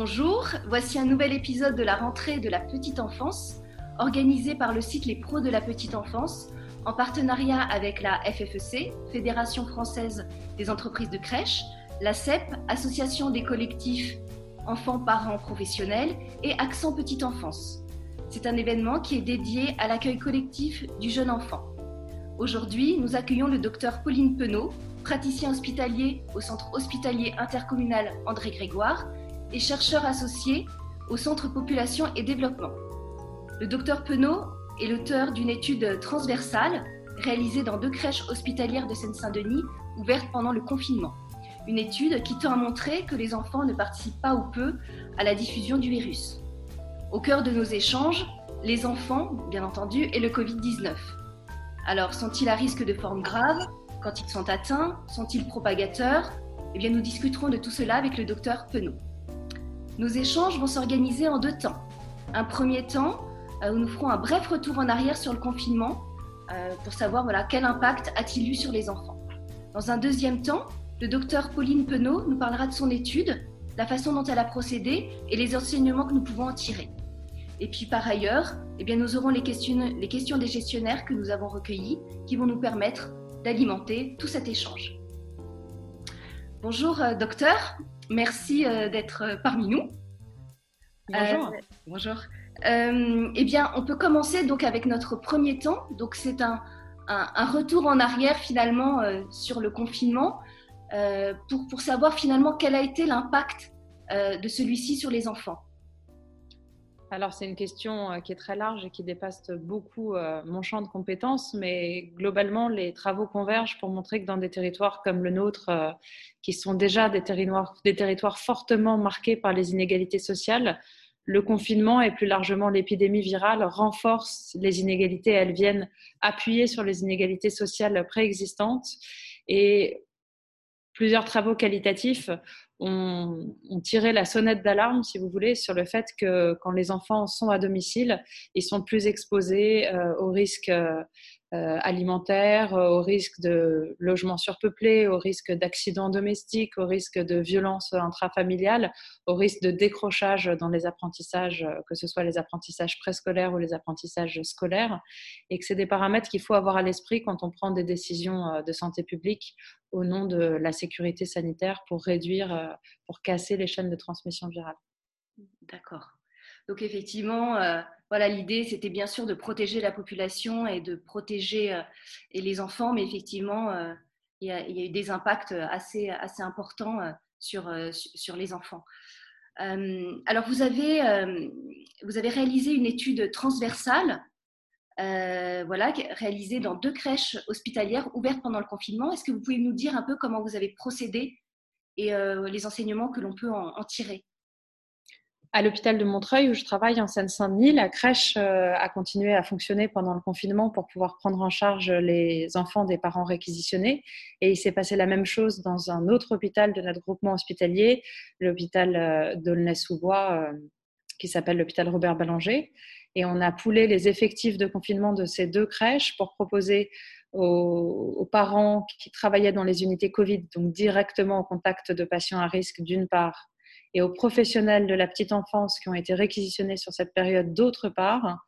Bonjour, voici un nouvel épisode de la rentrée de la petite enfance, organisé par le site Les Pros de la petite enfance, en partenariat avec la FFEC, Fédération française des entreprises de crèche, la CEP, Association des collectifs enfants, parents, professionnels, et Accent Petite Enfance. C'est un événement qui est dédié à l'accueil collectif du jeune enfant. Aujourd'hui, nous accueillons le docteur Pauline Penaud, praticien hospitalier au Centre hospitalier intercommunal André Grégoire et chercheur associé au Centre Population et Développement. Le docteur Penaud est l'auteur d'une étude transversale réalisée dans deux crèches hospitalières de Seine-Saint-Denis ouvertes pendant le confinement. Une étude qui tend à montrer que les enfants ne participent pas ou peu à la diffusion du virus. Au cœur de nos échanges, les enfants, bien entendu, et le Covid-19. Alors, sont-ils à risque de formes graves quand ils sont atteints? Sont-ils propagateurs? Eh bien, nous discuterons de tout cela avec le docteur Penaud. Nos échanges vont s'organiser en deux temps. Un premier temps euh, où nous ferons un bref retour en arrière sur le confinement euh, pour savoir voilà, quel impact a-t-il eu sur les enfants. Dans un deuxième temps, le docteur Pauline Penaud nous parlera de son étude, la façon dont elle a procédé et les enseignements que nous pouvons en tirer. Et puis par ailleurs, eh bien, nous aurons les questions, les questions des gestionnaires que nous avons recueillies qui vont nous permettre d'alimenter tout cet échange. Bonjour euh, docteur, Merci euh, d'être euh, parmi nous. Bonjour. Euh, bonjour. eh bien, on peut commencer donc avec notre premier temps. Donc, c'est un, un, retour en arrière finalement sur le confinement pour, pour, savoir finalement quel a été l'impact de celui-ci sur les enfants. Alors, c'est une question euh, qui est très large et qui dépasse beaucoup euh, mon champ de compétences, mais globalement, les travaux convergent pour montrer que dans des territoires comme le nôtre, euh, qui sont déjà des territoires, des territoires fortement marqués par les inégalités sociales, le confinement et plus largement l'épidémie virale renforcent les inégalités. Elles viennent appuyer sur les inégalités sociales préexistantes. Et plusieurs travaux qualitatifs ont, tiré la sonnette d'alarme, si vous voulez, sur le fait que quand les enfants sont à domicile, ils sont plus exposés euh, aux risques euh, euh, alimentaires, au risque de logements surpeuplés, au risque d'accidents domestiques, au risque de violences intrafamiliales, au risque de décrochage dans les apprentissages, que ce soit les apprentissages préscolaires ou les apprentissages scolaires, et que c'est des paramètres qu'il faut avoir à l'esprit quand on prend des décisions de santé publique au nom de la sécurité sanitaire pour réduire, pour casser les chaînes de transmission virale. D'accord. Donc effectivement, euh, voilà, l'idée c'était bien sûr de protéger la population et de protéger euh, et les enfants, mais effectivement, euh, il, y a, eu des impacts assez, assez importants sur, sur les enfants. alors vous avez, vous avez réalisé une étude transversale, voilà, réalisée dans deux crèches hospitalières ouvertes pendant le confinement. Est-ce que vous pouvez nous dire un peu comment vous avez procédé et les enseignements que l'on peut en tirer? À l'hôpital de Montreuil où je travaille en Seine-Saint-Denis, la crèche euh, a continué à fonctionner pendant le confinement pour pouvoir prendre en charge les enfants des parents réquisitionnés. Et il s'est passé la même chose dans un autre hôpital de notre groupement hospitalier, l'hôpital euh, d'Aulnay-sous-Bois, euh, qui s'appelle l'hôpital Robert Ballanger. Et on a poulé les effectifs de confinement de ces deux crèches pour proposer aux, aux, parents qui travaillaient dans les unités Covid, donc directement au contact de patients à risque d'une part, et aux professionnels de la petite enfance qui ont été réquisitionnés sur cette période d'autre part,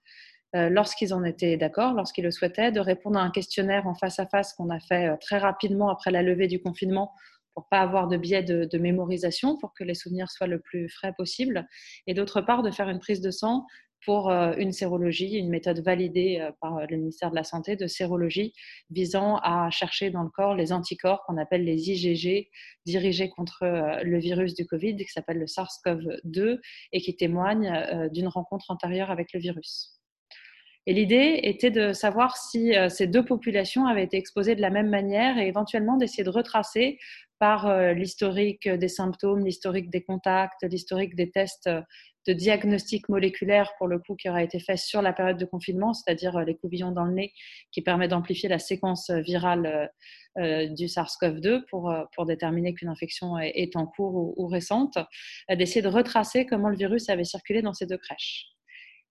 euh, lorsqu'ils en étaient d'accord, lorsqu'ils le souhaitaient, de répondre à un questionnaire en face à face qu'on a fait euh, très rapidement après la levée du confinement pour pas avoir de biais de, de, mémorisation, pour que les souvenirs soient le plus frais possible, et d'autre part de faire une prise de sang pour euh, une sérologie, une méthode validée euh, par euh, le ministère de la Santé de sérologie visant à chercher dans le corps les anticorps qu'on appelle les IgG dirigés contre le virus du Covid qui s'appelle le SARS-CoV-2 et qui témoignent d'une rencontre antérieure avec le virus. Et l'idée était de savoir si ces deux populations avaient été exposées de la même manière et éventuellement d'essayer de retracer par l'historique des symptômes, l'historique des contacts, l'historique des tests de diagnostic moléculaire, pour le coup, qui aura été fait sur la période de confinement, c'est-à-dire euh, les coubillons dans le nez, qui permet d'amplifier la séquence euh, virale euh, du SARS-CoV-2 pour, pour déterminer qu'une infection est, en cours ou, récente, d'essayer de retracer comment le virus avait circulé dans ces deux crèches.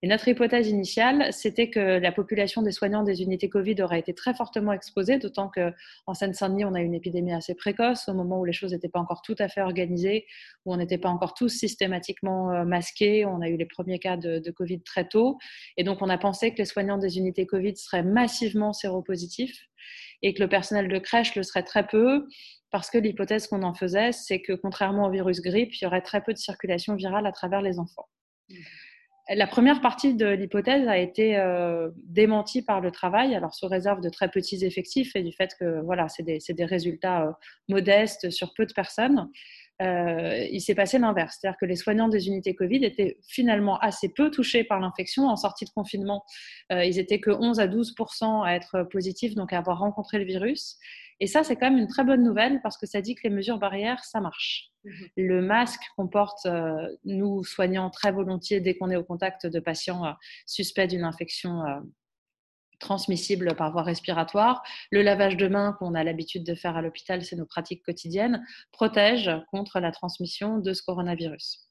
Et notre hypothèse initiale, c'était que la population des soignants des unités Covid aurait été très fortement exposée, d'autant qu'en Seine-Saint-Denis, on a eu une épidémie assez précoce, au moment où les choses n'étaient pas encore tout à fait organisées, où on n'était pas encore tous systématiquement euh, masqués. On a eu les premiers cas de, Covid très tôt. Et donc, on a pensé que les soignants des unités Covid seraient massivement séropositifs et que le personnel de crèche le serait très peu parce que l'hypothèse qu'on en faisait, c'est que contrairement au virus grippe, il y aurait très peu de circulation virale à travers les enfants. Mmh. La première partie de l'hypothèse a été euh, démentie par le travail, alors sous réserve de très petits effectifs et du fait que voilà, c'est des, des, résultats euh, modestes sur peu de personnes. Euh, il s'est passé l'inverse, c'est-à-dire que les soignants des unités Covid étaient finalement assez peu touchés par l'infection en sortie de confinement. Ils étaient que 11 à 12 à être positifs, donc à avoir rencontré le virus. Et ça, c'est quand même une très bonne nouvelle parce que ça dit que les mesures barrières, ça marche. Mhm. Le masque qu'on porte, euh, nous, soignants, très volontiers dès qu'on est au contact de patients euh, suspects d'une infection euh, transmissible par voie respiratoire. Le lavage de mains qu'on a l'habitude de faire à l'hôpital, c'est nos pratiques quotidiennes, protège contre la transmission de ce coronavirus.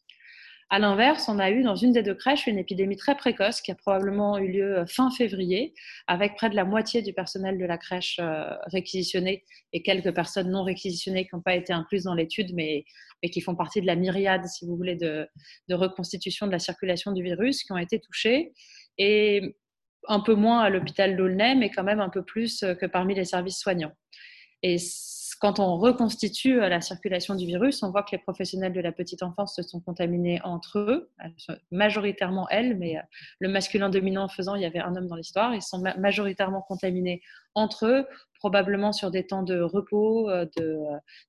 À l'inverse, on a eu dans une des deux crèches une épidémie très précoce qui a probablement eu lieu euh, fin février, avec près de la moitié du personnel de la crèche euh, réquisitionné et quelques personnes non réquisitionnées qui n'ont pas été incluses dans l'étude, mais, qui font partie de la myriade, si vous voulez, de, reconstitution de la circulation du virus, qui ont été touchées. Et un peu moins à l'hôpital d'Aulnay, mais quand même un peu plus euh, que parmi les services soignants. Et quand on reconstitue euh, la circulation du virus, on voit que les professionnels de la petite enfance se sont contaminés entre eux, majoritairement elles, mais euh, le masculin dominant faisant, il y avait un homme dans l'histoire, ils sont majoritairement contaminés entre eux, probablement sur des temps de repos, euh, de,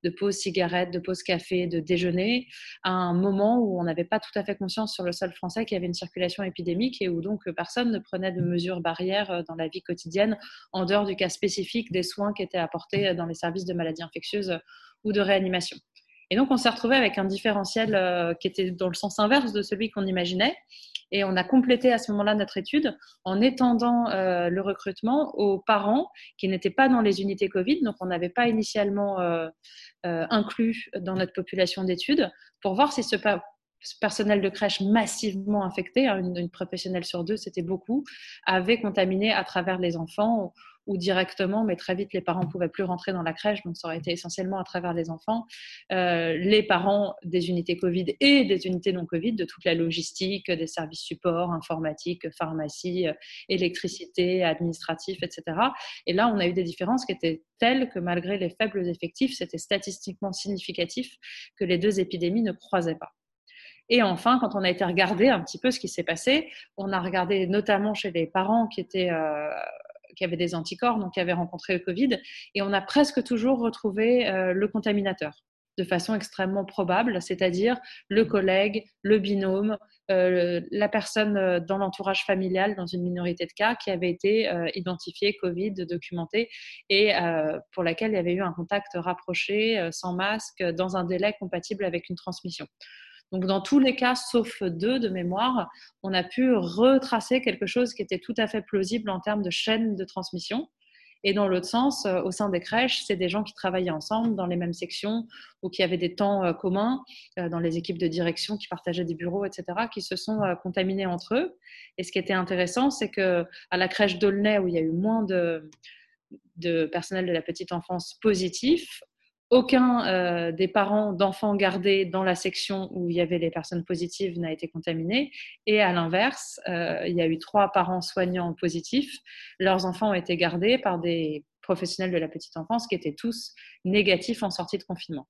de pause cigarette, de pause café, de déjeuner, à un moment où on n'avait pas tout à fait conscience sur le sol français qu'il y avait une circulation épidémique et où donc personne ne prenait de mesures barrières dans la vie quotidienne en dehors du cas spécifique des soins qui étaient apportés dans les services de maladies infectieuses ou de réanimation. Et donc, on s'est retrouvé avec un différentiel euh, qui était dans le sens inverse de celui qu'on imaginait. Et on a complété à ce moment-là notre étude en étendant euh, le recrutement aux parents qui n'étaient pas dans les unités Covid, donc on n'avait pas initialement euh, inclus dans notre population d'études, pour voir si ce personnel de crèche massivement infecté, hein, une, professionnelle sur deux, c'était beaucoup, avait contaminé à travers les enfants ou directement, mais très vite les parents ne pouvaient plus rentrer dans la crèche, donc ça aurait été essentiellement à travers les enfants. Euh, les parents des unités Covid et des unités non Covid, de toute la logistique, des services support, informatique, pharmacie, euh, électricité, administratif, etc. Et là, on a eu des différences qui étaient telles que malgré les faibles effectifs, c'était statistiquement significatif que les deux épidémies ne croisaient pas. Et enfin, quand on a été regarder un petit peu ce qui s'est passé, on a regardé notamment chez les parents qui euh, avaient des anticorps, donc qui avaient rencontré le Covid, et on a presque toujours retrouvé euh, le contaminateur de façon extrêmement probable, c'est-à-dire le collègue, le binôme, euh, la personne euh, dans l'entourage familial, dans une minorité de cas, qui avait été identifiée Covid, documentée, et pour laquelle il y avait eu un contact rapproché, sans masque, dans un délai compatible avec une transmission. Donc, dans tous les cas, sauf deux de mémoire, on a pu retracer quelque chose qui était tout à fait plausible en termes de chaîne de transmission. Et dans l'autre sens, euh, au sein des crèches, c'est des gens qui travaillaient ensemble dans les mêmes sections ou qui avaient des temps euh, communs euh, dans les équipes de direction qui partageaient des bureaux, etc., qui se sont contaminés entre eux. Et ce qui était intéressant, c'est que à la crèche d'Aulnay, où il y a eu moins de, de personnel de la petite enfance positif, aucun euh, des parents d'enfants gardés dans la section où il y avait les personnes positives n'a été contaminé. Et à l'inverse, euh, il y a eu trois parents soignants positifs. Leurs enfants ont été gardés par des professionnels de la petite enfance qui étaient tous négatifs en sortie de confinement.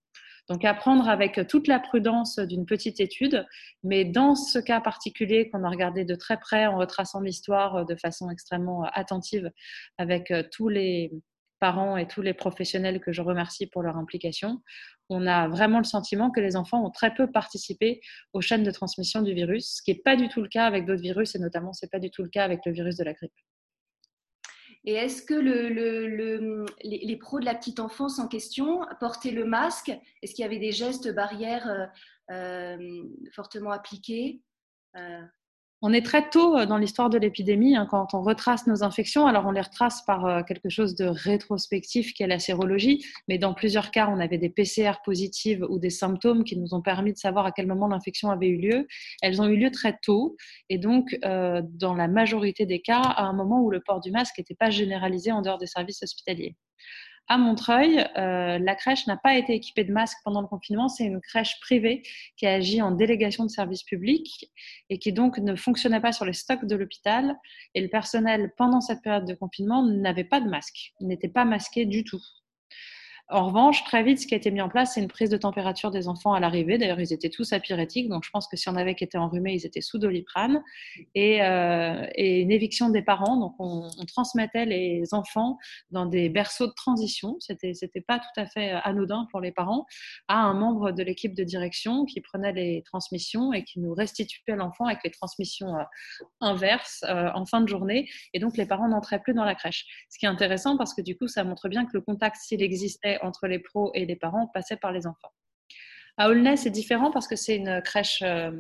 Donc à prendre avec toute la prudence d'une petite étude, mais dans ce cas particulier qu'on a regardé de très près en retraçant l'histoire de façon extrêmement attentive avec tous les parents et tous les professionnels que je remercie pour leur implication, on a vraiment le sentiment que les enfants ont très peu participé aux chaînes de transmission du virus, ce qui n'est pas du tout le cas avec d'autres virus et notamment ce n'est pas du tout le cas avec le virus de la grippe. Et est-ce que le, les, pros de la petite enfance en question portaient le masque? Est-ce qu'il y avait des gestes barrières euh, euh, fortement appliqués? Euh, on est très tôt euh, dans l'histoire de l'épidémie hein, quand on retrace nos infections. Alors on les retrace par euh, quelque chose de rétrospectif qui est la sérologie, mais dans plusieurs cas, on avait des PCR positives ou des symptômes qui nous ont permis de savoir à quel moment l'infection avait eu lieu. Elles ont eu lieu très tôt et donc euh, dans la majorité des cas, à un moment où le port du masque n'était pas généralisé en dehors des services hospitaliers à Montreuil, euh, la crèche n'a pas été équipée de masques pendant le confinement. C'est une crèche privée qui a agi en délégation de service public et qui donc ne fonctionnait pas sur les stocks de l'hôpital. Et le personnel, pendant cette période de confinement, n'avait pas de masque, n'était pas masqué du tout. En revanche, très vite, ce qui a été mis en place, c'est une prise de température des enfants à l'arrivée. D'ailleurs, ils étaient tous à pyrétique, donc je pense que si on avait qui était enrhumés, ils étaient sous doliprane. Et, euh, une éviction des parents. Donc, on, transmettait les enfants dans des berceaux de transition. C'était, pas tout à fait anodin pour les parents, à un membre de l'équipe de direction qui prenait les transmissions et qui nous restituait l'enfant avec les transmissions euh, inverses euh, en fin de journée. Et donc, les parents n'entraient plus dans la crèche. Ce qui est intéressant parce que du coup, ça montre bien que le contact, s'il existait entre les pros et les parents passait par les enfants. À Aulnay, c'est différent parce que c'est une crèche euh,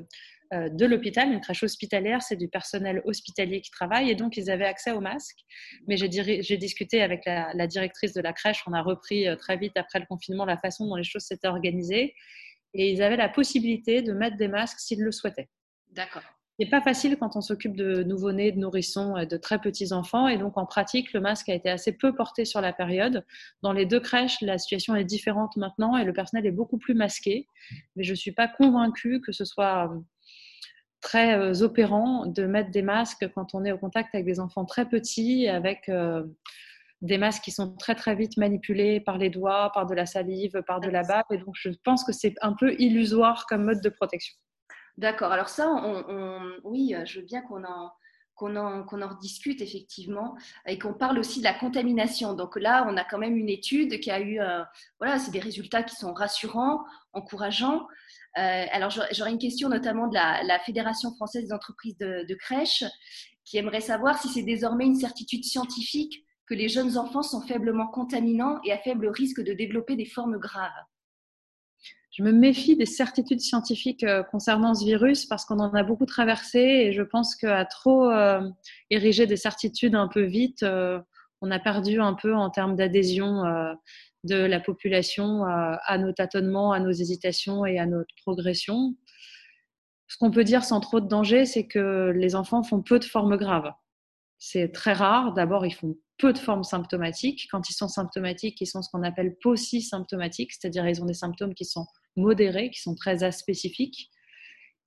euh, de l'hôpital, une crèche hospitalière, c'est du personnel hospitalier qui travaille et donc ils avaient accès aux masques. Mais j'ai discuté avec la, directrice de la crèche, on a repris euh, très vite après le confinement la façon dont les choses s'étaient organisées et ils avaient la possibilité de mettre des masques s'ils le souhaitaient. D'accord. C'est pas facile quand on s'occupe de nouveau-nés, de nourrissons, de très petits enfants. Et donc, en pratique, le masque a été assez peu porté sur la période. Dans les deux crèches, la situation est différente maintenant et le personnel est beaucoup plus masqué. Mais je ne suis pas convaincue que ce soit euh, très euh, opérant de mettre des masques quand on est au contact avec des enfants très petits, avec euh, des masques qui sont très très vite manipulés par les doigts, par de la salive, par de la bave. Et donc, je pense que c'est un peu illusoire comme mode de protection. D'accord. Alors ça, oui, je veux bien qu'on en, qu'on en, en, rediscute effectivement et qu'on parle aussi de la contamination. Donc là, on a quand même une étude qui a eu, euh, voilà, c'est des résultats qui sont rassurants, encourageants. Euh, alors j'aurais une question notamment de la, Fédération française des entreprises de, de crèches qui aimerait savoir si c'est désormais une certitude scientifique que les jeunes enfants sont faiblement contaminants et à faible risque de développer des formes graves je me méfie des certitudes scientifiques euh, concernant ce virus parce qu'on en a beaucoup traversé et je pense qu'à trop euh, ériger des certitudes un peu vite, euh, on a perdu un peu en termes d'adhésion de la population à nos tâtonnements, à nos hésitations et à notre progression. Ce qu'on peut dire sans trop de danger, c'est que les enfants font peu de formes graves. C'est très rare. D'abord, ils font peu de formes symptomatiques. Quand ils sont symptomatiques, ils sont ce qu'on appelle symptomatiques c'est-à-dire ils ont des symptômes qui sont modérés, qui sont très aspécifiques.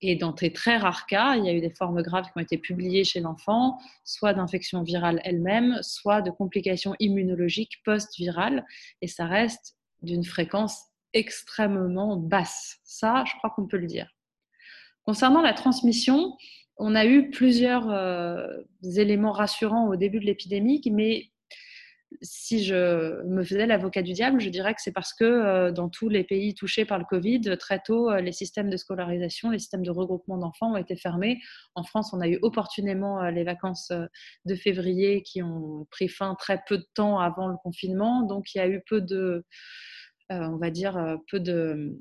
Et dans des très rares cas, il y a eu des formes graves qui ont été publiées chez l'enfant, soit d'infection virale elle-même, soit de complications immunologiques post-virales. Et ça reste d'une fréquence extrêmement basse. Ça, je crois qu'on peut le dire. Concernant la transmission, on a eu plusieurs euh, éléments rassurants au début de l'épidémie, mais si je me faisais l'avocat du diable, je dirais que c'est parce que euh, dans tous les pays touchés par le Covid, très tôt, euh, les systèmes de scolarisation, les systèmes de regroupement d'enfants ont été fermés. En France, on a eu opportunément les vacances de février qui ont pris fin très peu de temps avant le confinement. Donc, il y a eu peu de, on va dire, peu de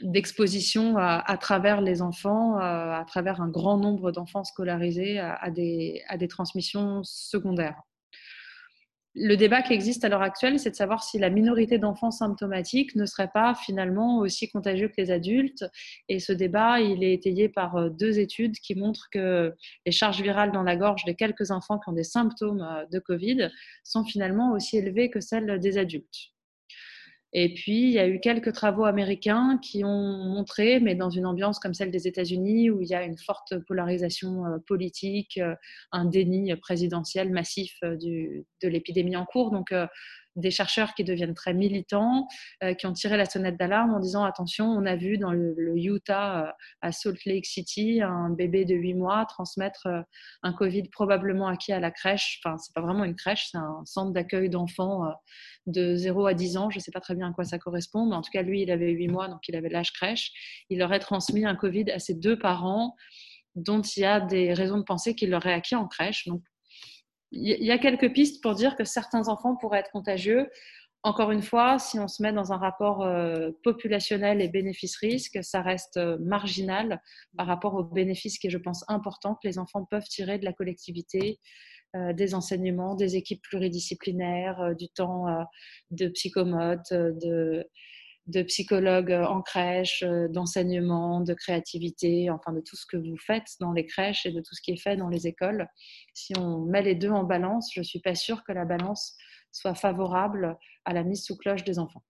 d'exposition à, travers les enfants, euh, à, travers un grand nombre d'enfants scolarisés à, des, à des transmissions secondaires. Le débat qui existe à l'heure actuelle, c'est de savoir si la minorité d'enfants symptomatiques ne serait pas finalement aussi contagieux que les adultes. Et ce débat, il est étayé par euh, deux études qui montrent que les charges virales dans la gorge des quelques enfants qui ont des symptômes euh, de Covid sont finalement aussi élevées que celles des adultes. Et puis, il y a eu quelques travaux américains qui ont montré, mais dans une ambiance comme celle des États-Unis, où il y a une forte polarisation euh, politique, euh, un déni présidentiel massif euh, de l'épidémie en cours. Donc, des chercheurs qui deviennent très militants, qui ont tiré la sonnette d'alarme en disant attention, on a vu dans le, Utah, à Salt Lake City, un bébé de 8 mois transmettre un Covid probablement acquis à la crèche. Enfin, c'est pas vraiment une crèche, c'est un centre d'accueil d'enfants de 0 à 10 ans. Je sais pas très bien à quoi ça correspond, mais en tout cas, lui, il avait 8 mois, donc il avait l'âge crèche. Il aurait transmis un Covid à ses deux parents, dont il y a des raisons de penser qu'il l'aurait acquis en crèche. Donc, il y a quelques pistes pour dire que certains enfants pourraient être contagieux. encore une fois, si on se met dans un rapport euh, populationnel et bénéfice-risque, ça reste euh, marginal par rapport aux bénéfices qui est, je pense, important que les enfants peuvent tirer de la collectivité, euh, des enseignements, des équipes pluridisciplinaires, du temps de psychomotes, de, de psychologues en crèche, d'enseignement, de créativité, enfin de tout ce que vous faites dans les crèches et de tout ce qui est fait dans les écoles. Si on met les deux en balance, je ne suis pas sûre que la balance soit favorable à la mise sous cloche des enfants.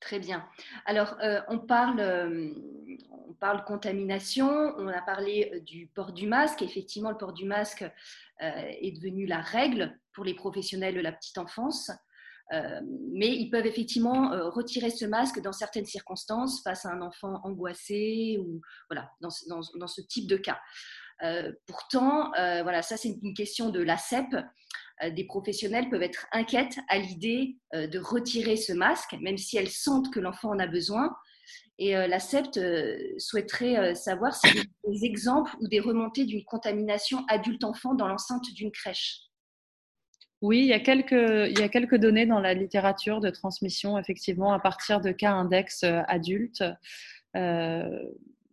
Très bien. Alors, euh, on, parle, euh, on parle contamination, on a parlé euh, du port du masque. Effectivement, le port du masque est devenu la règle pour les professionnels de la petite enfance. Mais ils peuvent effectivement retirer ce masque dans certaines circonstances face à un enfant angoissé ou voilà, dans, ce type de cas. pourtant, voilà, ça c'est une question de l'ACEP. Euh, des professionnels peuvent être inquiètes à l'idée euh, de retirer ce masque, même si elles sentent que l'enfant en a besoin. Et euh, la SEPT souhaiterait savoir a des exemples ou des remontées d'une contamination adulte-enfant dans l'enceinte d'une crèche. Oui, il y, a quelques, données dans la littérature de transmission, effectivement, à partir de cas index adultes.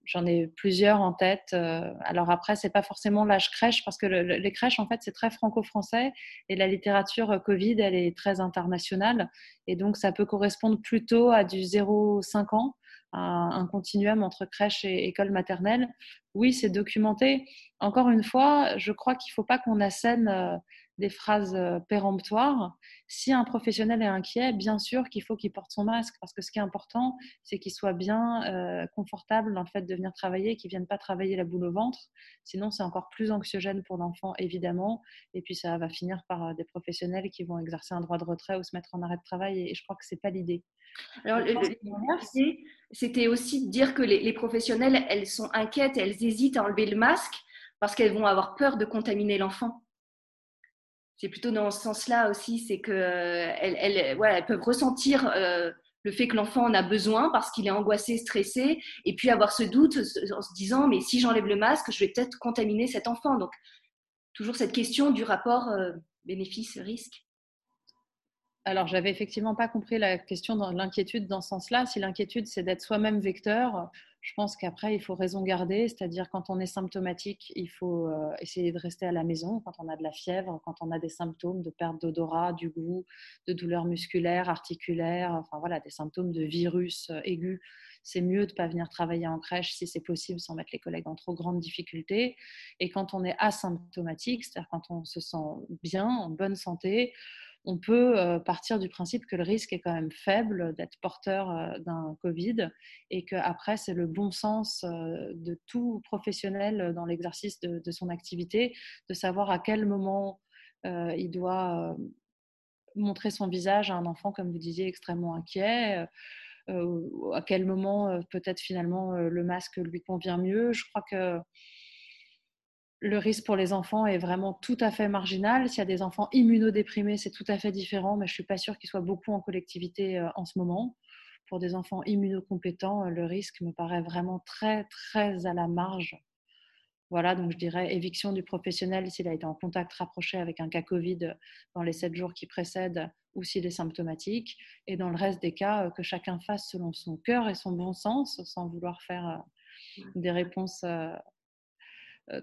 J'en ai plusieurs en tête. Euh, alors après, c'est pas forcément l'âge crèche parce que les crèches, en fait, c'est très franco-français et la littérature euh, Covid, elle est très internationale et donc ça peut correspondre plutôt à du 0-5 ans, un continuum entre crèche et école maternelle. Oui, c'est documenté. Encore une fois, je crois qu'il faut pas qu'on assène euh, des phrases euh, péremptoires. Si un professionnel est inquiet, bien sûr qu'il faut qu'il porte son masque, parce que ce qui est important, c'est qu'il soit bien euh, confortable dans le fait de venir travailler, qu'il ne vienne pas travailler la boule au ventre. Sinon, c'est encore plus anxiogène pour l'enfant, évidemment. Et puis, ça va finir par euh, des professionnels qui vont exercer un droit de retrait ou se mettre en arrêt de travail. Et je crois que ce n'est pas l'idée. Alors, c'était aussi de dire que les, les professionnels, elles sont inquiètes, elles hésitent à enlever le masque parce qu'elles vont avoir peur de contaminer l'enfant c'est plutôt dans ce sens-là aussi, c'est qu'elles elles, elles peuvent ressentir euh, le fait que l'enfant en a besoin parce qu'il est angoissé, stressé, et puis avoir ce doute en se disant, mais si j'enlève le masque, je vais peut-être contaminer cet enfant. Donc, toujours cette question du rapport euh, bénéfice-risque. Alors, j'avais effectivement pas compris la question de l'inquiétude dans ce sens-là. Si l'inquiétude, c'est d'être soi-même vecteur, je pense qu'après, il faut raison garder, c'est-à-dire quand on est symptomatique, il faut euh, essayer de rester à la maison. Quand on a de la fièvre, quand on a des symptômes de perte d'odorat, du goût, de douleurs musculaires, articulaires, enfin voilà, des symptômes de virus euh, aigus, c'est mieux de ne pas venir travailler en crèche si c'est possible sans mettre les collègues en trop grande difficulté. Et quand on est asymptomatique, c'est-à-dire quand on se sent bien, en bonne santé, on peut euh, partir du principe que le risque est quand même faible d'être porteur euh, d'un Covid et qu'après, c'est le bon sens euh, de tout professionnel dans l'exercice de, son activité de savoir à quel moment il doit montrer son visage à un enfant, comme vous disiez, extrêmement inquiet. à quel moment peut-être finalement le masque lui convient mieux. Je crois que le risque pour les enfants est vraiment tout à fait marginal. S'il y a des enfants immunodéprimés, c'est tout à fait différent, mais je ne suis pas sûre qu'ils soient beaucoup en collectivité euh, en ce moment. Pour des enfants immunocompétents, euh, le risque me paraît vraiment très, très à la marge. Voilà, donc je dirais éviction du professionnel s'il a été en contact rapproché avec un cas Covid dans les sept jours qui précèdent ou s'il est symptomatique. Et dans le reste des cas, euh, que chacun fasse selon son cœur et son bon sens, sans vouloir faire des réponses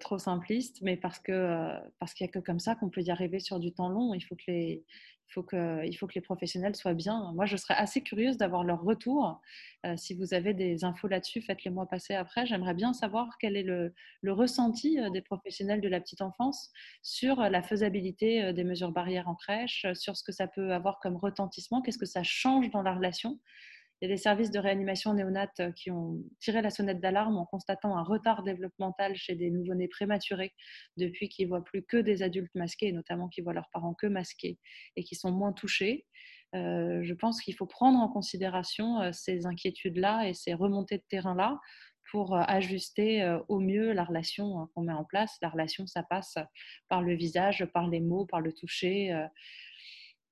trop simpliste, mais parce que euh, parce qu'il n'y a que comme ça qu'on peut y arriver sur du temps long. Il faut que les faut que, il faut que les professionnels soient bien. Moi, je serais assez curieuse d'avoir leur retour. Euh, si vous avez des infos là-dessus, faites-les moi passer après. J'aimerais bien savoir quel est le, le, ressenti des professionnels de la petite enfance sur la faisabilité des mesures barrières en crèche, sur ce que ça peut avoir comme retentissement, qu'est-ce que ça change dans la relation? Il y a des services de réanimation néonate euh, qui ont tiré la sonnette d'alarme en constatant un retard développemental chez des nouveau-nés prématurés depuis qu'ils voient plus que des adultes masqués, notamment qui voient leurs parents que masqués et qui sont moins touchés. Euh, je pense qu'il faut prendre en considération euh, ces inquiétudes-là et ces remontées de terrain-là pour ajuster au mieux la relation qu'on met en place. La relation, ça passe par le visage, par les mots, par le toucher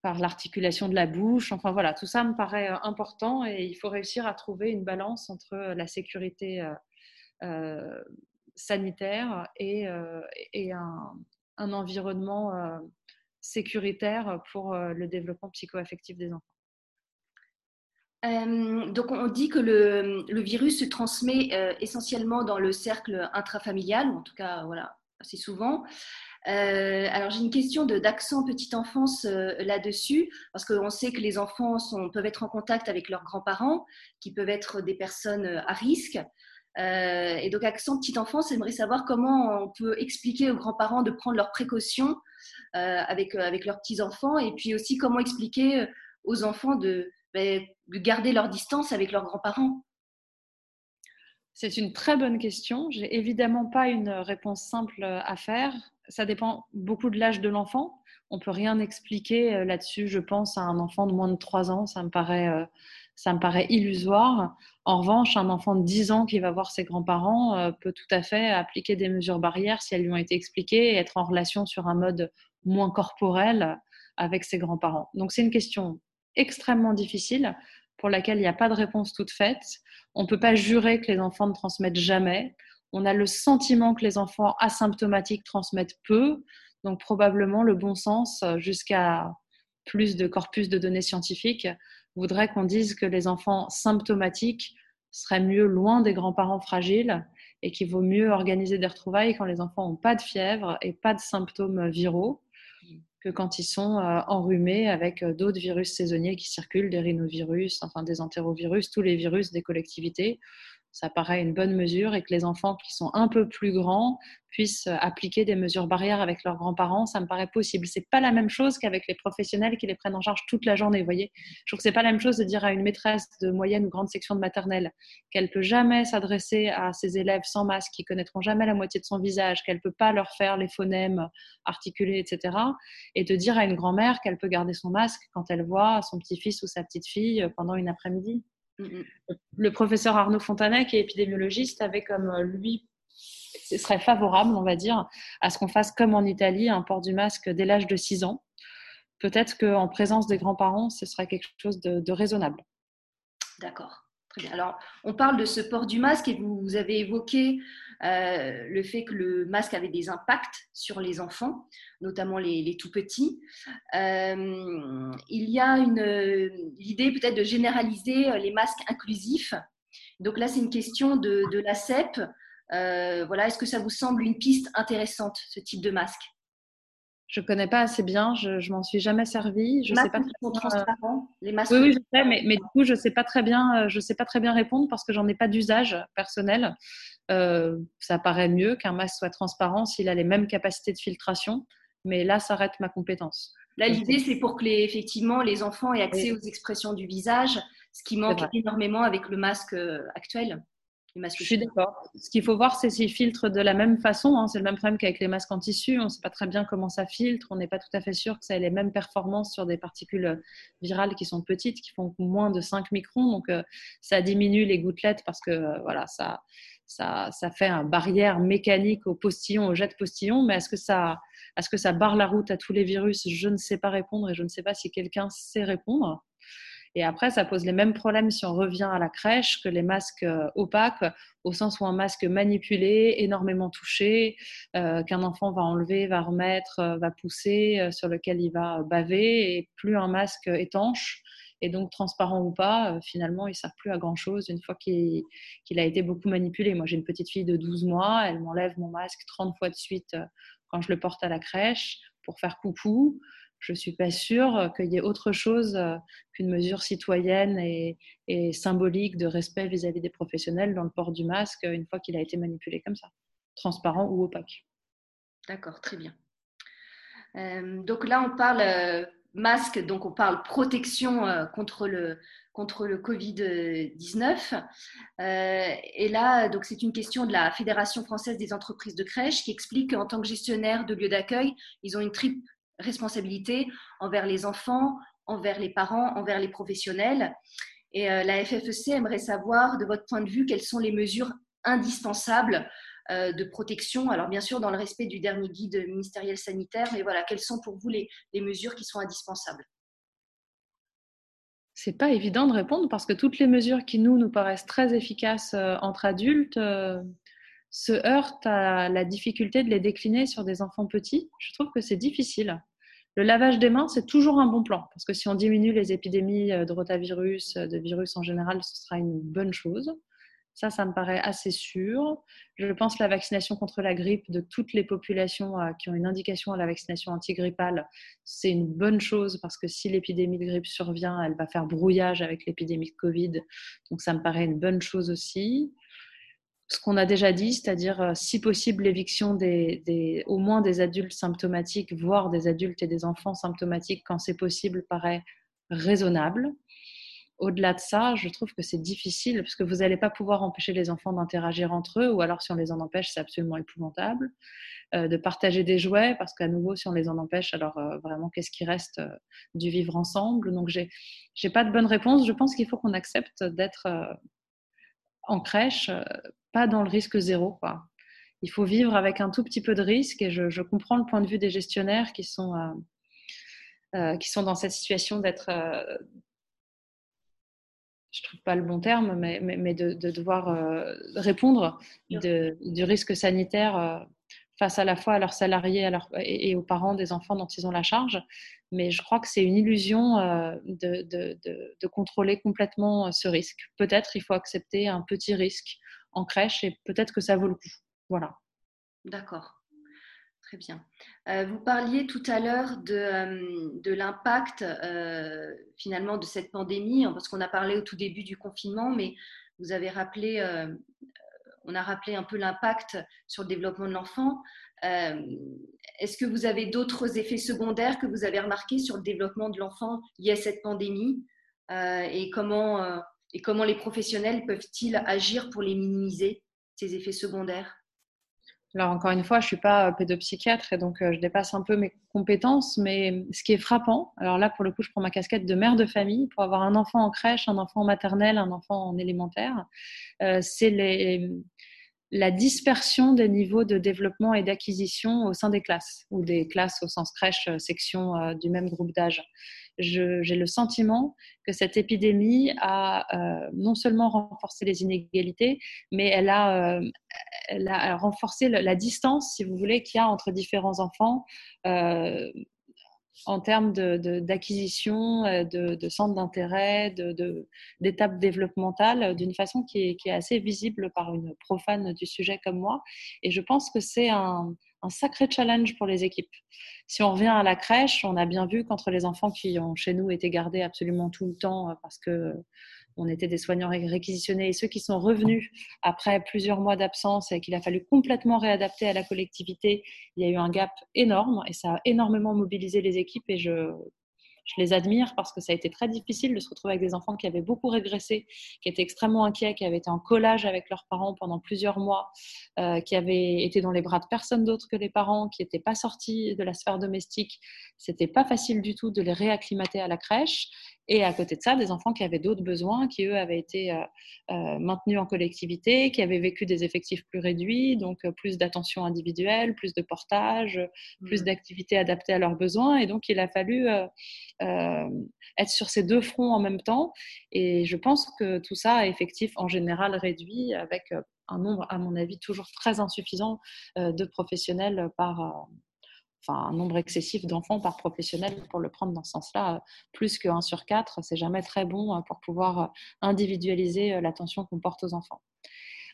par l'articulation de la bouche. Enfin voilà, tout ça me paraît euh, important et il faut réussir à trouver une balance entre euh, la sécurité euh, sanitaire et, un, environnement sécuritaire pour le développement psychoaffectif des enfants. donc on dit que le, virus se transmet essentiellement dans le cercle intrafamilial, en tout cas voilà, assez souvent. Euh, alors j'ai une question d'accent petite enfance euh, là-dessus, parce qu'on sait que les enfants peuvent être en contact avec leurs grands-parents, qui peuvent être des personnes euh, à risque. et donc accent petite enfance, j'aimerais savoir comment on peut expliquer aux grands-parents de prendre leurs précautions avec, avec leurs petits-enfants, et puis aussi comment expliquer aux enfants de, ben, de garder leur distance avec leurs grands-parents. C'est une très bonne question. J'ai évidemment pas une réponse simple à faire ça dépend beaucoup de l'âge de l'enfant. On peut rien expliquer euh, là-dessus, je pense, à un enfant de moins de 3 ans. Ça me paraît, euh, ça me paraît illusoire. En revanche, un enfant de 10 ans qui va voir ses grands-parents euh, peut tout à fait appliquer des mesures barrières si elles lui ont été expliquées et être en relation sur un mode moins corporel avec ses grands-parents. Donc c'est une question extrêmement difficile pour laquelle il n'y a pas de réponse toute faite. On ne peut pas jurer que les enfants ne transmettent jamais on a le sentiment que les enfants asymptomatiques transmettent peu, donc probablement le bon sens, euh, jusqu'à plus de corpus de données scientifiques, voudrait qu'on dise que les enfants symptomatiques seraient mieux loin des grands-parents fragiles et qu'il vaut mieux organiser des retrouvailles quand les enfants n'ont pas de fièvre et pas de symptômes viraux que quand ils sont euh, enrhumés avec euh, d'autres virus saisonniers qui circulent, des rhinovirus, enfin des entérovirus, tous les virus des collectivités ça paraît une bonne mesure et que les enfants qui sont un peu plus grands puissent appliquer des mesures barrières avec leurs grands-parents, ça me paraît possible. C'est pas la même chose qu'avec les professionnels qui les prennent en charge toute la journée. Voyez, je trouve que c'est pas la même chose de dire à une maîtresse de moyenne ou grande section de maternelle qu'elle peut jamais s'adresser à ses élèves sans masque, qui connaîtront jamais la moitié de son visage, qu'elle peut pas leur faire les phonèmes articulés, etc. Et de dire à une grand-mère qu'elle peut garder son masque quand elle voit son petit-fils ou sa petite-fille pendant une après-midi. Mm, mm. Le professeur Arnaud Fontanet, qui est épidémiologiste, avait comme euh, lui, ce serait favorable, on va dire, à ce qu'on fasse comme en Italie, un port du masque dès l'âge de 6 ans. Peut-être qu'en présence des grands-parents, ce serait quelque chose de raisonnable. D'accord. Alors, on parle de ce port du masque et vous, avez évoqué euh, le fait que le masque avait des impacts sur les enfants, notamment les, tout petits. Euh, il y a l'idée peut-être de généraliser les masques inclusifs. Donc là, c'est une question de, la CEP. Euh, voilà, est-ce que ça vous semble une piste intéressante, ce type de masque? Je connais pas assez bien, je, je m'en suis jamais servi. Je sais pas très bien, transparents, les masques. Oui, oui, je sais, mais, mais, du coup, je sais pas très bien, euh, je sais pas très bien répondre parce que j'en ai pas d'usage personnel. Euh, ça paraît mieux qu'un masque soit transparent s'il a les mêmes capacités de filtration, mais là s'arrête ma compétence. Là, l'idée, c'est pour que les, effectivement les enfants aient accès aux expressions du visage, ce qui manque énormément avec le masque euh, actuel. Je suis d'accord. Ce qu'il faut voir, c'est s'ils filtrent de la même façon. Hein. C'est le même problème qu'avec les masques en tissu. On ne sait pas très bien comment ça filtre. On n'est pas tout à fait sûr que ça ait les mêmes performances sur des particules euh, virales qui sont petites, qui font moins de 5 microns. Donc, euh, ça diminue les gouttelettes parce que euh, voilà, ça, ça, ça, fait une barrière mécanique au postillon, au jet de postillon. Mais est-ce que, ça, est-ce que ça barre la route à tous les virus? Je ne sais pas répondre et je ne sais pas si quelqu'un sait répondre. Et après, ça pose les mêmes problèmes si on revient à la crèche que les masques euh, opaques, au sens où un masque manipulé, énormément touché, euh, qu'un enfant va enlever, va remettre, euh, va pousser, sur lequel il va baver, et plus un masque étanche et donc transparent ou pas, finalement, il ne sert plus à grand-chose une fois qu'il a été beaucoup manipulé. Moi, j'ai une petite fille de 12 mois, elle m'enlève mon masque 30 fois de suite quand je le porte à la crèche pour faire coucou je ne suis pas sûre qu'il y ait autre chose euh, qu'une mesure citoyenne et, symbolique de respect vis-à-vis des professionnels dans le port du masque une fois qu'il a été manipulé comme ça, transparent ou opaque. D'accord, très bien. Euh, donc là, on parle euh, masque, donc on parle protection contre le, contre le Covid-19. et là, donc c'est une question de la Fédération française des entreprises de crèche qui explique qu'en tant que gestionnaire de lieux d'accueil, ils ont une triple responsabilité envers les enfants, envers les parents, envers les professionnels. Et euh, la FFEC aimerait savoir, de votre point de vue, quelles sont les mesures indispensables euh, de protection. Alors bien sûr, dans le respect du dernier guide ministériel sanitaire, mais voilà, quelles sont pour vous les, mesures qui sont indispensables? C'est pas évident de répondre parce que toutes les mesures qui nous nous paraissent très efficaces euh, entre adultes se heurtent à la difficulté de les décliner sur des enfants petits. Je trouve que c'est difficile. Le lavage des mains, c'est toujours un bon plan, parce que si on diminue les épidémies de rotavirus, de virus en général, ce sera une bonne chose. Ça, ça me paraît assez sûr. Je pense que la vaccination contre la grippe de toutes les populations euh, qui ont une indication à la vaccination antigrippale, c'est une bonne chose parce que si l'épidémie de grippe survient, elle va faire brouillage avec l'épidémie de Covid. Donc ça me paraît une bonne chose aussi. Ce qu'on a déjà dit, c'est-à-dire euh, si possible l'éviction des, au moins des adultes symptomatiques, voire des adultes et des enfants symptomatiques quand c'est possible, paraît raisonnable au-delà de ça, je trouve que c'est difficile parce que vous n'allez pas pouvoir empêcher les enfants d'interagir entre eux, ou alors si on les en empêche, c'est absolument épouvantable. Euh, de partager des jouets, parce qu'à nouveau, si on les en empêche, alors euh, vraiment, qu'est-ce qui reste du vivre ensemble? Donc, j'ai n'ai pas de bonne réponse. Je pense qu'il faut qu'on accepte d'être en crèche, pas dans le risque zéro. Quoi. Il faut vivre avec un tout petit peu de risque, et je, je comprends le point de vue des gestionnaires qui sont, qui sont dans cette situation d'être je trouve pas le bon terme, mais, mais, de, devoir euh, répondre du risque sanitaire euh, face à la fois à leurs salariés et, aux parents des enfants dont ils ont la charge. Mais je crois que c'est une illusion euh, de, de, contrôler complètement ce risque. Peut-être il faut accepter un petit risque en crèche et peut-être que ça vaut le coup. Voilà. D'accord. Très bien. Euh, vous parliez tout à l'heure de, euh, l'impact euh, finalement de cette pandémie, hein, parce qu'on a parlé au tout début du confinement, mais vous avez rappelé, on a rappelé un peu l'impact sur le développement de l'enfant. Est-ce que vous avez d'autres effets secondaires que vous avez remarqués sur le développement de l'enfant liés à cette pandémie? Et, comment, et comment les professionnels peuvent-ils agir pour les minimiser, ces effets secondaires? Alors encore une fois, je suis pas euh, pédopsychiatre et donc euh, je dépasse un peu mes compétences, mais ce qui est frappant, alors là pour le coup, je prends ma casquette de mère de famille pour avoir un enfant en crèche, un enfant en maternelle, un enfant en élémentaire, euh, c'est la dispersion des niveaux de développement et d'acquisition au sein des classes, ou des classes au sens crèche, section du même groupe d'âge. J'ai le sentiment que cette épidémie a euh, non seulement renforcé les inégalités, mais elle a, a renforcé la distance, si vous voulez, qu'il y a entre différents enfants en termes d'acquisition, de, de, centres d'intérêt, d'étapes développementales, euh, d'une façon qui est, assez visible par une profane du sujet comme moi. Et je pense que c'est un, un sacré challenge pour les équipes. Si on revient à la crèche, on a bien vu qu'entre les enfants qui ont chez nous été gardés absolument tout le temps euh, parce que on était des soignants réquisitionnés et ceux qui sont revenus après plusieurs mois d'absence et qu'il a fallu complètement réadapter à la collectivité, il y a eu un gap énorme et ça a énormément mobilisé les équipes et je, je les admire parce que ça a été très difficile de se retrouver avec des enfants qui avaient beaucoup régressé, qui étaient extrêmement inquiets, qui avaient été en collage avec leurs parents pendant plusieurs mois, euh, qui avaient été dans les bras de personne d'autre que les parents, qui n'étaient pas sortis de la sphère domestique. C'était pas facile du tout de les réacclimater à la crèche. Et à côté de ça, des enfants qui avaient d'autres besoins, qui eux avaient été euh, euh, maintenus en collectivité, qui avaient vécu des effectifs plus réduits, donc euh, plus d'attention individuelle, plus de portage, plus mmh. d'activités adaptées à leurs besoins. Et donc il a fallu être sur ces deux fronts en même temps. Et je pense que tout ça a effectif en général réduit avec un nombre, à mon avis, toujours très insuffisant de professionnels par, enfin, un nombre excessif d'enfants par professionnel pour le prendre dans ce sens-là, plus que 1 sur 4, c'est jamais très bon euh, pour pouvoir euh, individualiser euh, l'attention qu'on porte aux enfants.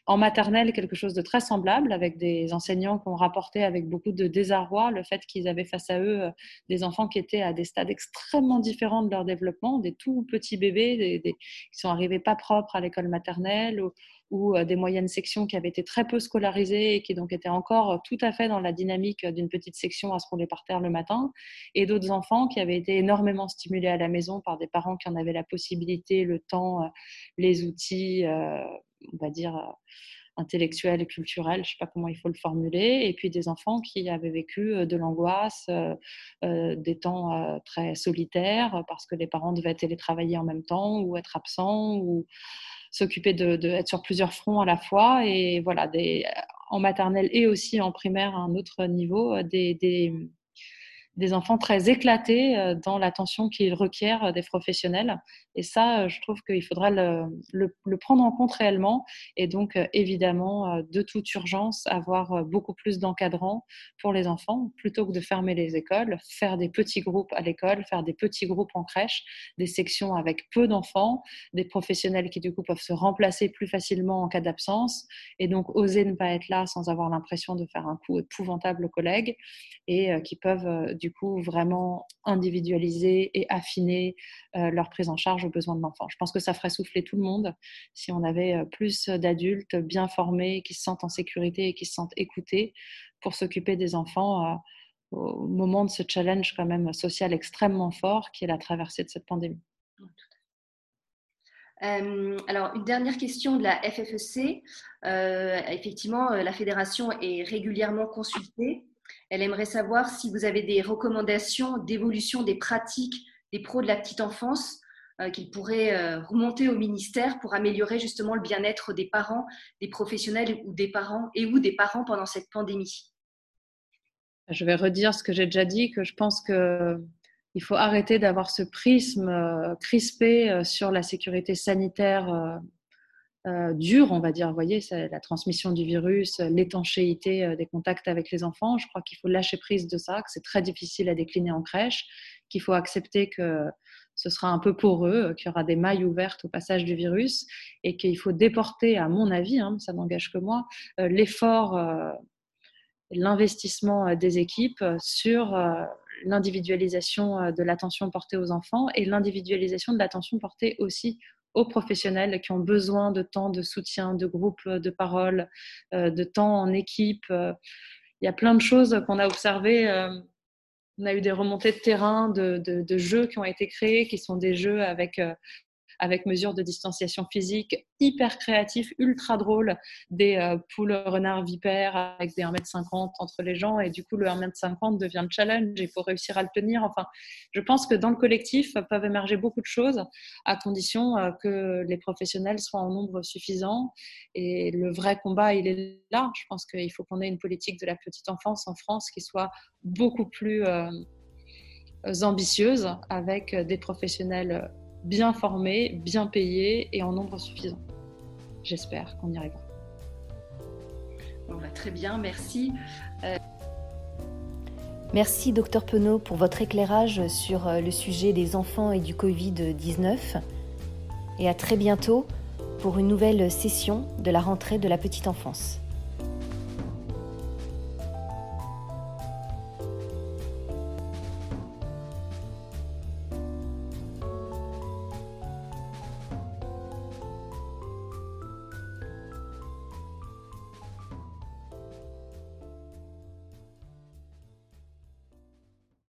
En maternelle, quelque chose de très semblable, avec des enseignants qui ont rapporté avec beaucoup de désarroi le fait qu'ils avaient face à eux des enfants qui étaient à des stades extrêmement différents de leur développement, des tout petits bébés qui sont arrivés pas propres à l'école maternelle ou, ou euh, des moyennes sections qui avaient été très peu scolarisées et qui donc étaient encore euh, tout à fait dans la dynamique d'une petite section à se rouler par terre le matin, et d'autres enfants qui avaient été énormément stimulés à la maison par des parents qui en avaient la possibilité, le temps, euh, les outils, on va dire intellectuels et culturels, je ne sais pas comment il faut le formuler, et puis des enfants qui avaient vécu de l'angoisse, des temps très solitaires parce que les parents devaient télétravailler en même temps ou être absents ou s'occuper de, sur plusieurs fronts à la fois et voilà des, en maternelle et aussi en primaire à un autre niveau des, des, des enfants très éclatés euh, dans l'attention qu'ils requièrent des professionnels. Et ça, euh, je trouve qu'il faudra le, prendre en compte réellement. Et donc, euh, évidemment, de toute urgence, avoir beaucoup plus d'encadrants pour les enfants, plutôt que de fermer les écoles, faire des petits groupes à l'école, faire des petits groupes en crèche, des sections avec peu d'enfants, des professionnels qui, du coup, peuvent se remplacer plus facilement en cas d'absence. Et donc, oser ne pas être là sans avoir l'impression de faire un coup épouvantable aux collègues et qui peuvent, du coup vraiment individualiser et affiner euh, leur prise en charge aux besoins de l'enfant. Je pense que ça ferait souffler tout le monde si on avait euh, plus d'adultes bien formés, qui se sentent en sécurité et qui se sentent écoutés pour s'occuper des enfants euh, au moment de ce challenge quand même social extrêmement fort qui est la traversée de cette pandémie. alors, une dernière question de la FFEC. effectivement, la fédération est régulièrement consultée elle aimerait savoir si vous avez des recommandations d'évolution des pratiques des pros de la petite enfance euh, qu'ils pourraient euh, remonter au ministère pour améliorer justement le bien-être des parents, des professionnels ou des parents et ou des parents pendant cette pandémie. Je vais redire ce que j'ai déjà dit, que je pense qu'il faut arrêter d'avoir ce prisme euh, crispé sur la sécurité sanitaire euh, dur, on va dire. Vous voyez, la transmission du virus, l'étanchéité euh, des contacts avec les enfants. Je crois qu'il faut lâcher prise de ça, que c'est très difficile à décliner en crèche, qu'il faut accepter que ce sera un peu poreux, qu'il y aura des mailles ouvertes au passage du virus et qu'il faut déporter, à mon avis, hein, ça n'engage que moi, euh, l'effort, l'investissement des équipes sur l'individualisation de l'attention portée aux enfants et l'individualisation de l'attention portée aussi aux professionnels qui ont besoin de temps de soutien, de groupe de parole, euh, de temps en équipe. Euh, il y a plein de choses qu'on a observées. Euh, on a eu des remontées de terrain, de, de, jeux qui ont été créés, qui sont des jeux avec avec mesures de distanciation physique hyper créatifs, ultra drôles, des euh, poules renards vipères avec des 1m50 entre les gens et du coup le 1m50 devient le challenge et il faut réussir à le tenir. Enfin, je pense que dans le collectif peuvent émerger beaucoup de choses à condition euh, que les professionnels soient en nombre suffisant et le vrai combat il est là. Je pense qu'il faut qu'on ait une politique de la petite enfance en France qui soit beaucoup plus euh, ambitieuse avec des professionnels bien formés, bien payés et en nombre suffisant. J'espère qu'on y arrivera. On va très bien, merci. Euh, merci, docteur Penaud, pour votre éclairage sur euh, le sujet des enfants et du Covid-19. Et à très bientôt pour une nouvelle session de la rentrée de la petite enfance.